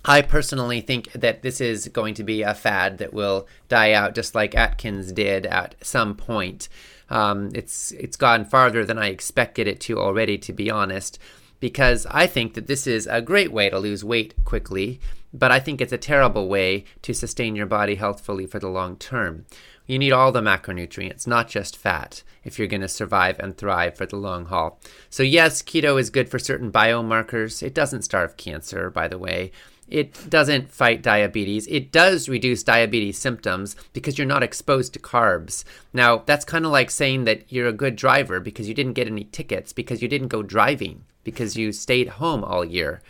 I personally think that this is going to be a fad that will die out, just like Atkins did at some point. Um, it's it's gone farther than I expected it to already, to be honest, because I think that this is a great way to lose weight quickly, but I think it's a terrible way to sustain your body healthfully for the long term. You need all the macronutrients, not just fat, if you're going to survive and thrive for the long haul. So, yes, keto is good for certain biomarkers. It doesn't starve cancer, by the way. It doesn't fight diabetes. It does reduce diabetes symptoms because you're not exposed to carbs. Now, that's kind of like saying that you're a good driver because you didn't get any tickets because you didn't go driving because you stayed home all year.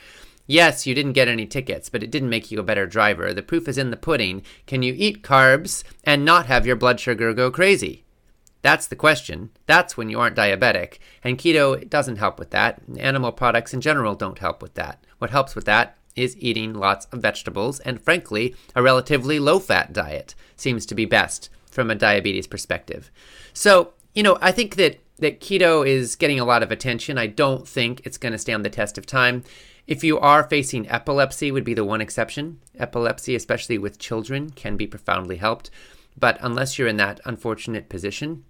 Yes, you didn't get any tickets, but it didn't make you a better driver. The proof is in the pudding. Can you eat carbs and not have your blood sugar go crazy? That's the question. That's when you aren't diabetic. And keto doesn't help with that. Animal products in general don't help with that. What helps with that is eating lots of vegetables, and frankly, a relatively low fat diet seems to be best from a diabetes perspective. So, you know, I think that, that keto is getting a lot of attention. I don't think it's going to stand the test of time. If you are facing epilepsy, would be the one exception. Epilepsy, especially with children, can be profoundly helped. But unless you're in that unfortunate position,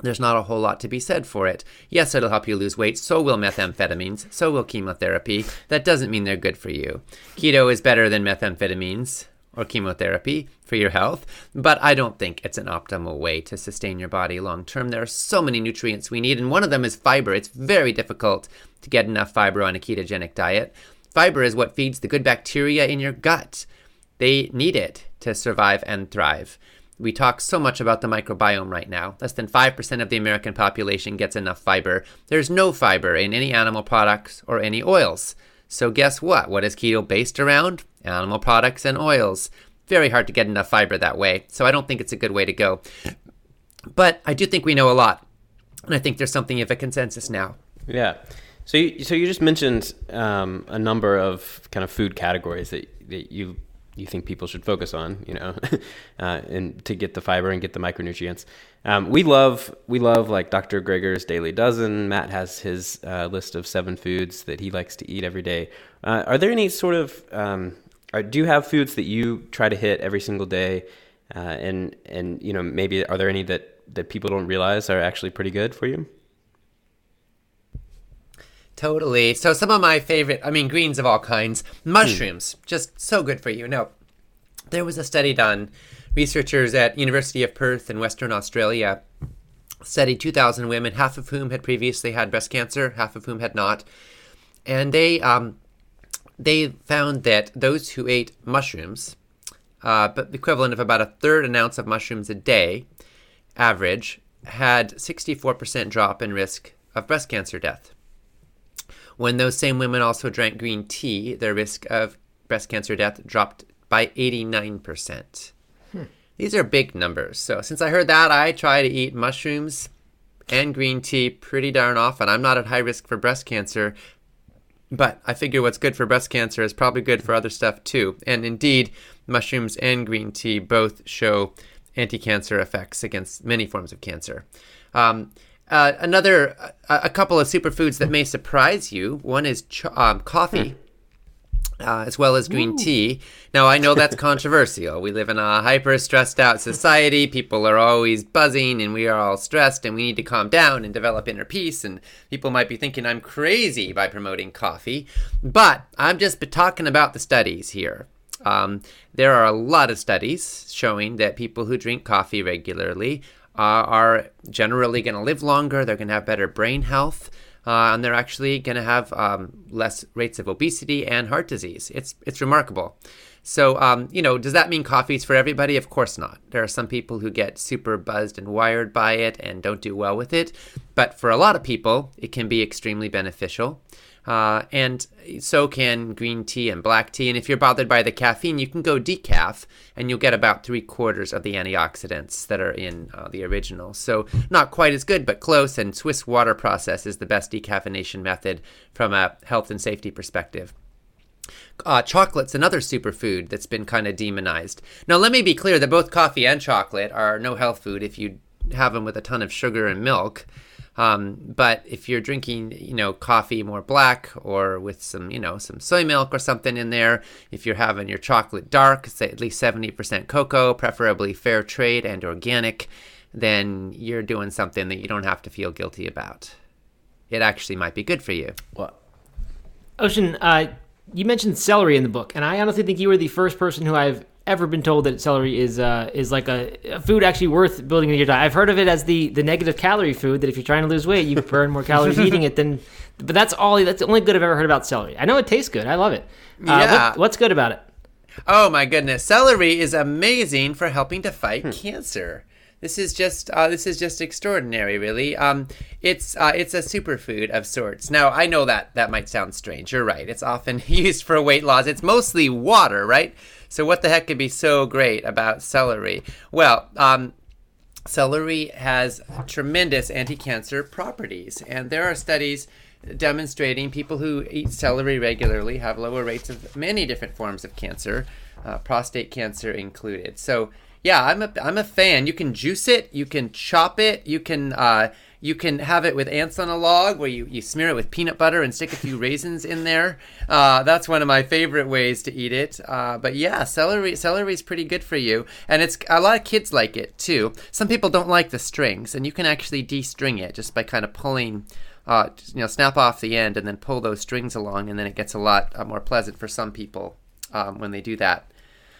there's not a whole lot to be said for it. Yes, it'll help you lose weight. So will methamphetamines. So will chemotherapy. That doesn't mean they're good for you. Keto is better than methamphetamines or chemotherapy for your health, but I don't think it's an optimal way to sustain your body long term. There are so many nutrients we need, and one of them is fiber. It's very difficult to get enough fiber on a ketogenic diet. Fiber is what feeds the good bacteria in your gut. They need it to survive and thrive. We talk so much about the microbiome right now. Less than 5% of the American population gets enough fiber. There's no fiber in any animal products or any oils. So, guess what? What is keto based around? Animal products and oils. Very hard to get enough fiber that way. So, I don't think it's a good way to go. But I do think we know a lot. And I think there's something of a consensus now. Yeah. So you, so you just mentioned um, a number of kind of food categories that, that you you think people should focus on, you know, uh, and to get the fiber and get the micronutrients. Um, we love we love like Dr. Greger's Daily Dozen. Matt has his uh, list of seven foods that he likes to eat every day. Uh, are there any sort of um, are, do you have foods that you try to hit every single day? Uh, and and you know maybe are there any that that people don't realize are actually pretty good for you? Totally. So some of my favorite, I mean, greens of all kinds, mushrooms, just so good for you. Now, there was a study done. Researchers at University of Perth in Western Australia studied 2,000 women, half of whom had previously had breast cancer, half of whom had not, and they um, they found that those who ate mushrooms, uh, but the equivalent of about a third an ounce of mushrooms a day, average, had 64% drop in risk of breast cancer death. When those same women also drank green tea, their risk of breast cancer death dropped by 89%. These are big numbers. So, since I heard that, I try to eat mushrooms and green tea pretty darn often. I'm not at high risk for breast cancer, but I figure what's good for breast cancer is probably good for other stuff too. And indeed, mushrooms and green tea both show anti cancer effects against many forms of cancer. Um, uh, another, a, a couple of superfoods that may surprise you. One is ch- um, coffee. Uh, as well as green tea. Now, I know that's controversial. We live in a hyper stressed out society. People are always buzzing and we are all stressed and we need to calm down and develop inner peace. And people might be thinking I'm crazy by promoting coffee. But I'm just talking about the studies here. Um, there are a lot of studies showing that people who drink coffee regularly uh, are generally going to live longer, they're going to have better brain health uh, and they're actually going to have um, less rates of obesity and heart disease. It's it's remarkable. So, um, you know, does that mean coffee's for everybody? Of course not. There are some people who get super buzzed and wired by it and don't do well with it. But for a lot of people, it can be extremely beneficial. Uh, and so can green tea and black tea. And if you're bothered by the caffeine, you can go decaf, and you'll get about three quarters of the antioxidants that are in uh, the original. So not quite as good, but close. And Swiss water process is the best decaffeination method from a health and safety perspective. Uh, chocolate's another superfood that's been kind of demonized. Now, let me be clear that both coffee and chocolate are no health food if you have them with a ton of sugar and milk. Um, but if you're drinking, you know, coffee more black or with some, you know, some soy milk or something in there, if you're having your chocolate dark, say at least 70% cocoa, preferably fair trade and organic, then you're doing something that you don't have to feel guilty about. It actually might be good for you. What? Ocean, uh, you mentioned celery in the book, and I honestly think you were the first person who I've ever been told that celery is uh, is like a, a food actually worth building into your diet. I've heard of it as the the negative calorie food that if you're trying to lose weight, you burn more calories eating it than. But that's all. That's the only good I've ever heard about celery. I know it tastes good. I love it. Uh, Yeah. what- what's good about it? Oh my goodness, celery is amazing for helping to fight cancer. This is just uh, this is just extraordinary, really. Um, it's uh, it's a superfood of sorts. Now I know that that might sound strange. You're right. It's often used for weight loss. It's mostly water, right? So what the heck could be so great about celery? Well, um, celery has tremendous anti-cancer properties and there are studies demonstrating people who eat celery regularly have lower rates of many different forms of cancer uh, prostate cancer included so yeah i'm a, I'm a fan you can juice it you can chop it you can uh, you can have it with ants on a log where you, you smear it with peanut butter and stick a few raisins in there. Uh, that's one of my favorite ways to eat it. Uh, but yeah, celery celery is pretty good for you, and it's a lot of kids like it too. Some people don't like the strings, and you can actually de-string it just by kind of pulling. Uh, you know, snap off the end and then pull those strings along, and then it gets a lot uh, more pleasant for some people um, when they do that.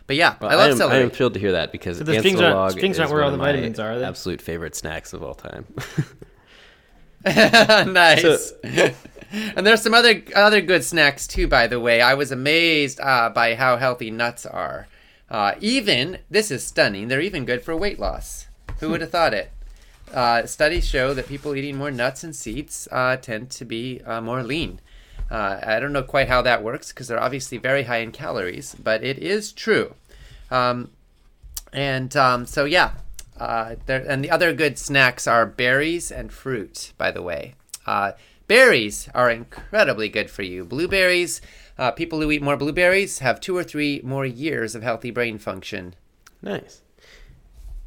But yeah, Well, I love am, celery. I am thrilled to hear that because So the ants strings on a aren't- log strings aren't where all the vitamins are, are they? Absolute favorite snacks of all time. nice. and there's some other other good snacks too. By the way, I was amazed uh, by how healthy nuts are. Uh, even this is stunning. They're even good for weight loss. Who would have thought it? Uh, studies show that people eating more nuts and seeds uh, tend to be uh, more lean. Uh, I don't know quite how that works because they're obviously very high in calories, but it is true. Um, and um, so, yeah, uh, there, and the other good snacks are berries and fruit, by the way. Uh, berries are incredibly good for you. Blueberries, uh, people who eat more blueberries have two or three more years of healthy brain function. nice.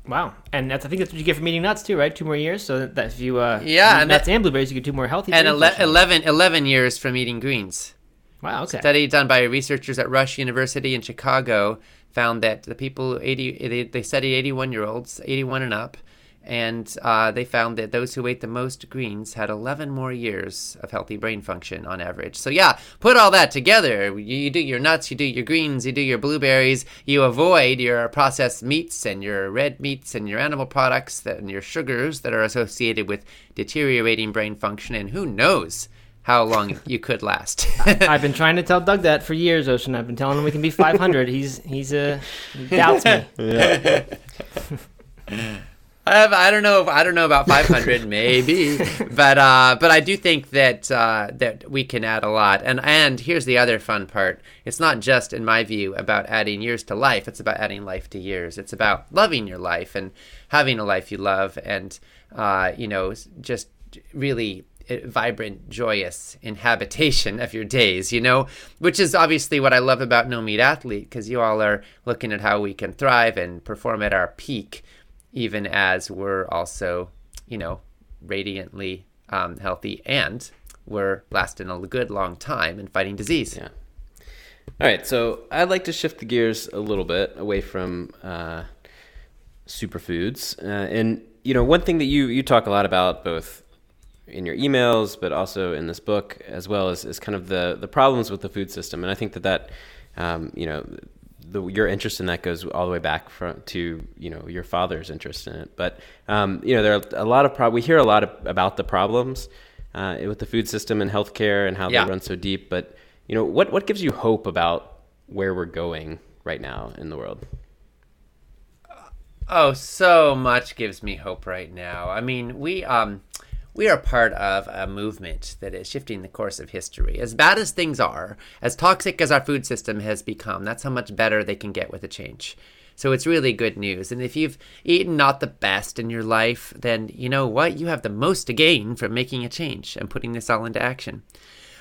Wow, and that's I think that's what you get from eating nuts too, right? Two more years, so that, that if you uh, Yeah, eat and nuts that- and blueberries, you get two more healthy. And brain ele- 11, 11 years from eating greens. Wow, okay. study done by researchers at Rush University in Chicago found that the people 80 they, they studied 81 year olds, 81 and up, and uh, they found that those who ate the most greens had 11 more years of healthy brain function on average. So yeah, put all that together. You, you do your nuts, you do your greens, you do your blueberries, you avoid your processed meats and your red meats and your animal products that, and your sugars that are associated with deteriorating brain function. And who knows how long you could last. I've been trying to tell Doug that for years, Ocean. I've been telling him we can be 500. he's he's uh, he doubts me. I, have, I don't know if I don't know about 500 maybe but uh, but I do think that uh, that we can add a lot and and here's the other fun part it's not just in my view about adding years to life it's about adding life to years it's about loving your life and having a life you love and uh, you know just really vibrant, joyous inhabitation of your days, you know, which is obviously what I love about No Meat Athlete because you all are looking at how we can thrive and perform at our peak, even as we're also, you know, radiantly um, healthy and we're lasting a good long time and fighting disease. Yeah. All right, so I'd like to shift the gears a little bit away from uh, superfoods, uh, and you know, one thing that you you talk a lot about both in your emails, but also in this book as well as is kind of the the problems with the food system. And I think that that um, you know the, your interest in that goes all the way back from to you know your father's interest in it. But um, you know there are a lot of prob- we hear a lot of, about the problems uh, with the food system and healthcare and how Yeah. they run so deep. But you know what what gives you hope about where we're going right now in the world? Oh, so much gives me hope right now. I mean, we um we are part of a movement that is shifting the course of history. As bad as things are, as toxic as our food system has become, that's how much better they can get with a change. So it's really good news. And if you've eaten not the best in your life, then you know what? You have the most to gain from making a change and putting this all into action.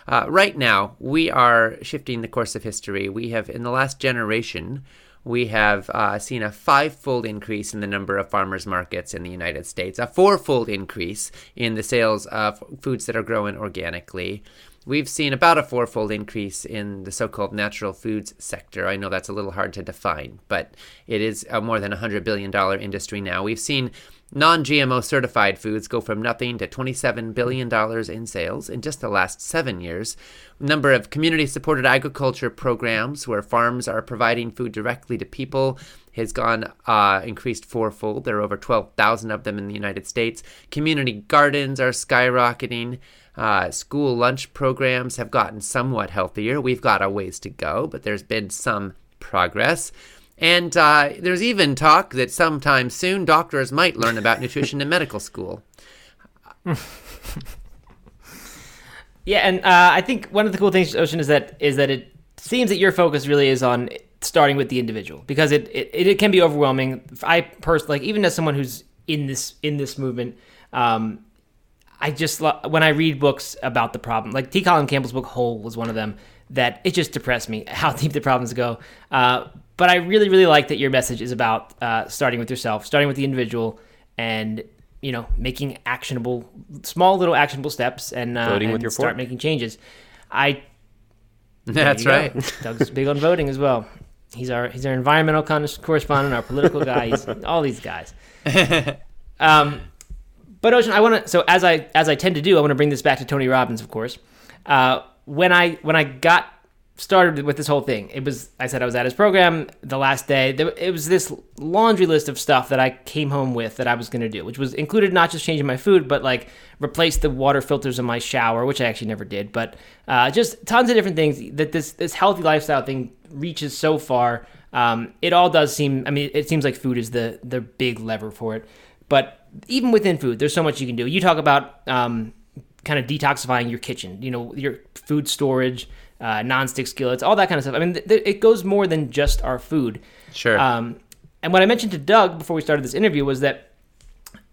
Uh, right now, we are shifting the course of history. We have, in the last generation, we have uh, seen a five-fold increase in the number of farmers markets in the United States, a four-fold increase in the sales of foods that are grown organically. We've seen about a fourfold increase in the so-called natural foods sector. I know that's a little hard to define, but it is a more than $100 billion industry now. We've seen non-GMO certified foods go from nothing to $27 billion in sales in just the last seven years. Number of community-supported agriculture programs where farms are providing food directly to people has gone uh, increased fourfold. There are over 12,000 of them in the United States. Community gardens are skyrocketing. Uh, school lunch programs have gotten somewhat healthier. We've got a ways to go, but there's been some progress. And uh, there's even talk that sometime soon doctors might learn about nutrition in medical school. Yeah, and uh, I think one of the cool things, Ocean, is that is that it seems that your focus really is on starting with the individual because it it, it can be overwhelming. I personally, like even as someone who's in this in this movement, um, I just when I read books about the problem, like T. Colin Campbell's book "Whole" was one of them that it just depressed me how deep the problems go. Uh, but I really, really like that your message is about uh, starting with yourself, starting with the individual, and you know making actionable, small little actionable steps, and uh, Voting with and your start fork. making changes. I That's right. Doug's big on voting as well. He's our he's our environmental con- correspondent, our political guy. He's all these guys. Um, but Ocean, I want to. So as I as I tend to do, I want to bring this back to Tony Robbins, of course. Uh, when I when I got started with this whole thing, it was I said I was at his program the last day. There, it was this laundry list of stuff that I came home with that I was going to do, which was included not just changing my food, but like replace the water filters in my shower, which I actually never did. But uh, just tons of different things that this this healthy lifestyle thing reaches so far. Um, it all does seem. I mean, it seems like food is the the big lever for it. But even within food, there's so much you can do. You talk about um, kind of detoxifying your kitchen, you know, your food storage, uh, nonstick skillets, all that kind of stuff. I mean, th- th- it goes more than just our food. Sure. Um, and what I mentioned to Doug before we started this interview was that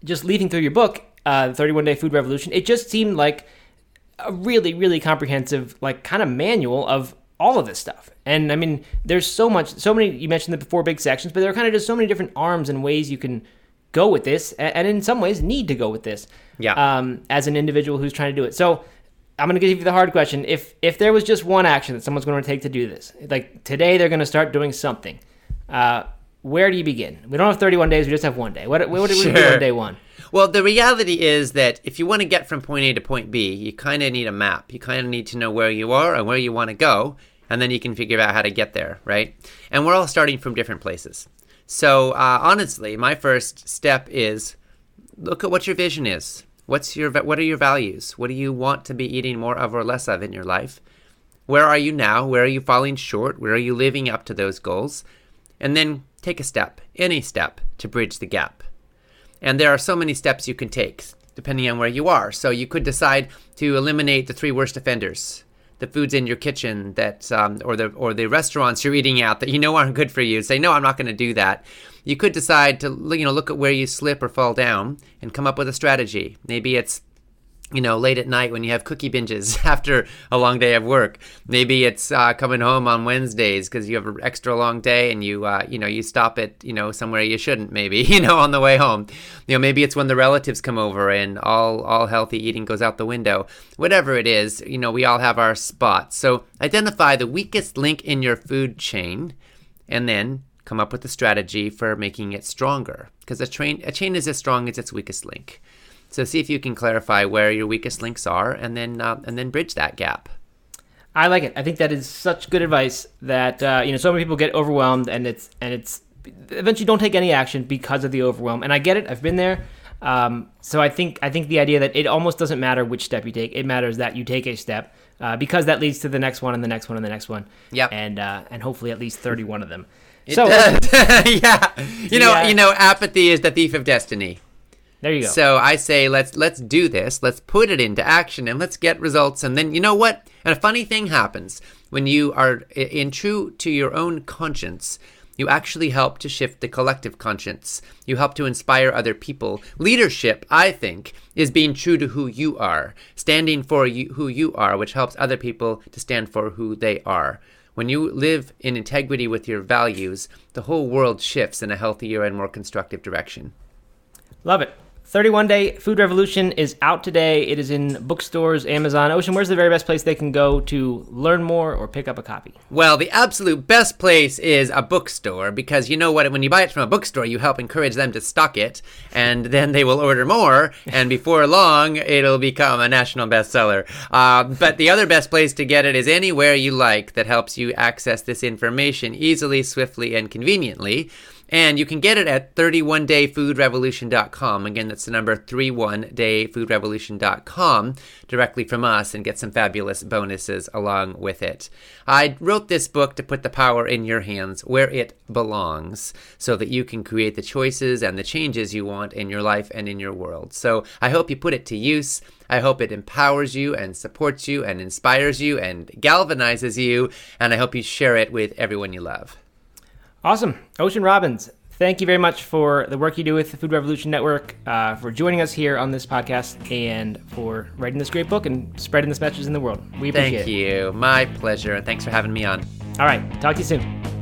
just leafing through your book, uh, the 31 Day Food Revolution, it just seemed like a really, really comprehensive, like kind of manual of all of this stuff. And I mean, there's so much, so many, you mentioned the four big sections, but there are kind of just so many different arms and ways you can go with this, a- and in some ways need to go with this. Yeah. Um, as an individual who's trying to do it. So I'm going to give you the hard question. If if there was just one action that someone's going to take to do this, like today they're going to start doing something, Uh, where do you begin? We don't have 31 days. We just have one day. What, what do we do on day one? Well, the reality is that if you want to get from point A to point B, you kind of need a map. You kind of need to know where you are and where you want to go, and then you can figure out how to get there, right? And we're all starting from different places. So, uh, honestly, my first step is look at what your vision is. What's your what are your values? What do you want to be eating more of or less of in your life? Where are you now? Where are you falling short? Where are you living up to those goals? And then take a step, any step, to bridge the gap. And there are so many steps you can take depending on where you are. So you could decide to eliminate the three worst offenders, the foods in your kitchen that, um, or the or the restaurants you're eating at that you know aren't good for you. Say no, I'm not going to do that. You could decide to you know look at where you slip or fall down and come up with a strategy. Maybe it's you know, late at night when you have cookie binges after a long day of work. Maybe it's uh, coming home on Wednesdays because you have an extra long day and you, uh, you know, you stop at, you know, somewhere you shouldn't. Maybe, you know, on the way home. You know, maybe it's when the relatives come over and all all healthy eating goes out the window. Whatever it is, you know, we all have our spots. So identify the weakest link in your food chain, and then come up with a strategy for making it stronger. Because a train a chain is as strong as its weakest link. So see if you can clarify where your weakest links are, and then uh, and then bridge that gap. I like it. I think that is such good advice that uh, you know so many people get overwhelmed and it's and it's eventually don't take any action because of the overwhelm. And I get it. I've been there. Um, so I think I think the idea that it almost doesn't matter which step you take. It matters that you take a step uh, because that leads to the next one and the next one and the next one. Yeah. And uh, and hopefully at least thirty one of them. It so yeah, you know, Yeah. you know, apathy is the thief of destiny. There you go. So I say let's let's do this. Let's put it into action and let's get results. And then you know what? And a funny thing happens when you are in true to your own conscience. You actually help to shift the collective conscience. You help to inspire other people. Leadership, I think, is being true to who you are, standing for you, who you are, which helps other people to stand for who they are. When you live in integrity with your values, the whole world shifts in a healthier and more constructive direction. Love it. 31 Day Food Revolution is out today. It is in bookstores, Amazon. Ocean, where's the very best place they can go to learn more or pick up a copy? Well, the absolute best place is a bookstore because you know what? When you buy it from a bookstore, you help encourage them to stock it, and then they will order more, and before long, it'll become a national bestseller. Uh, but the other best place to get it is anywhere you like that helps you access this information easily, swiftly, and conveniently. And you can get it at 31dayfoodrevolution.com. Again, that's the number 31dayfoodrevolution.com directly from us and get some fabulous bonuses along with it. I wrote this book to put the power in your hands where it belongs so that you can create the choices and the changes you want in your life and in your world. So I hope you put it to use. I hope it empowers you and supports you and inspires you and galvanizes you. And I hope you share it with everyone you love. Awesome. Ocean Robbins, thank you very much for the work you do with the Food Revolution Network, uh, for joining us here on this podcast, and for writing this great book and spreading this message in the world. We appreciate Thank it. you. My pleasure. And thanks for having me on. All right. Talk to you soon.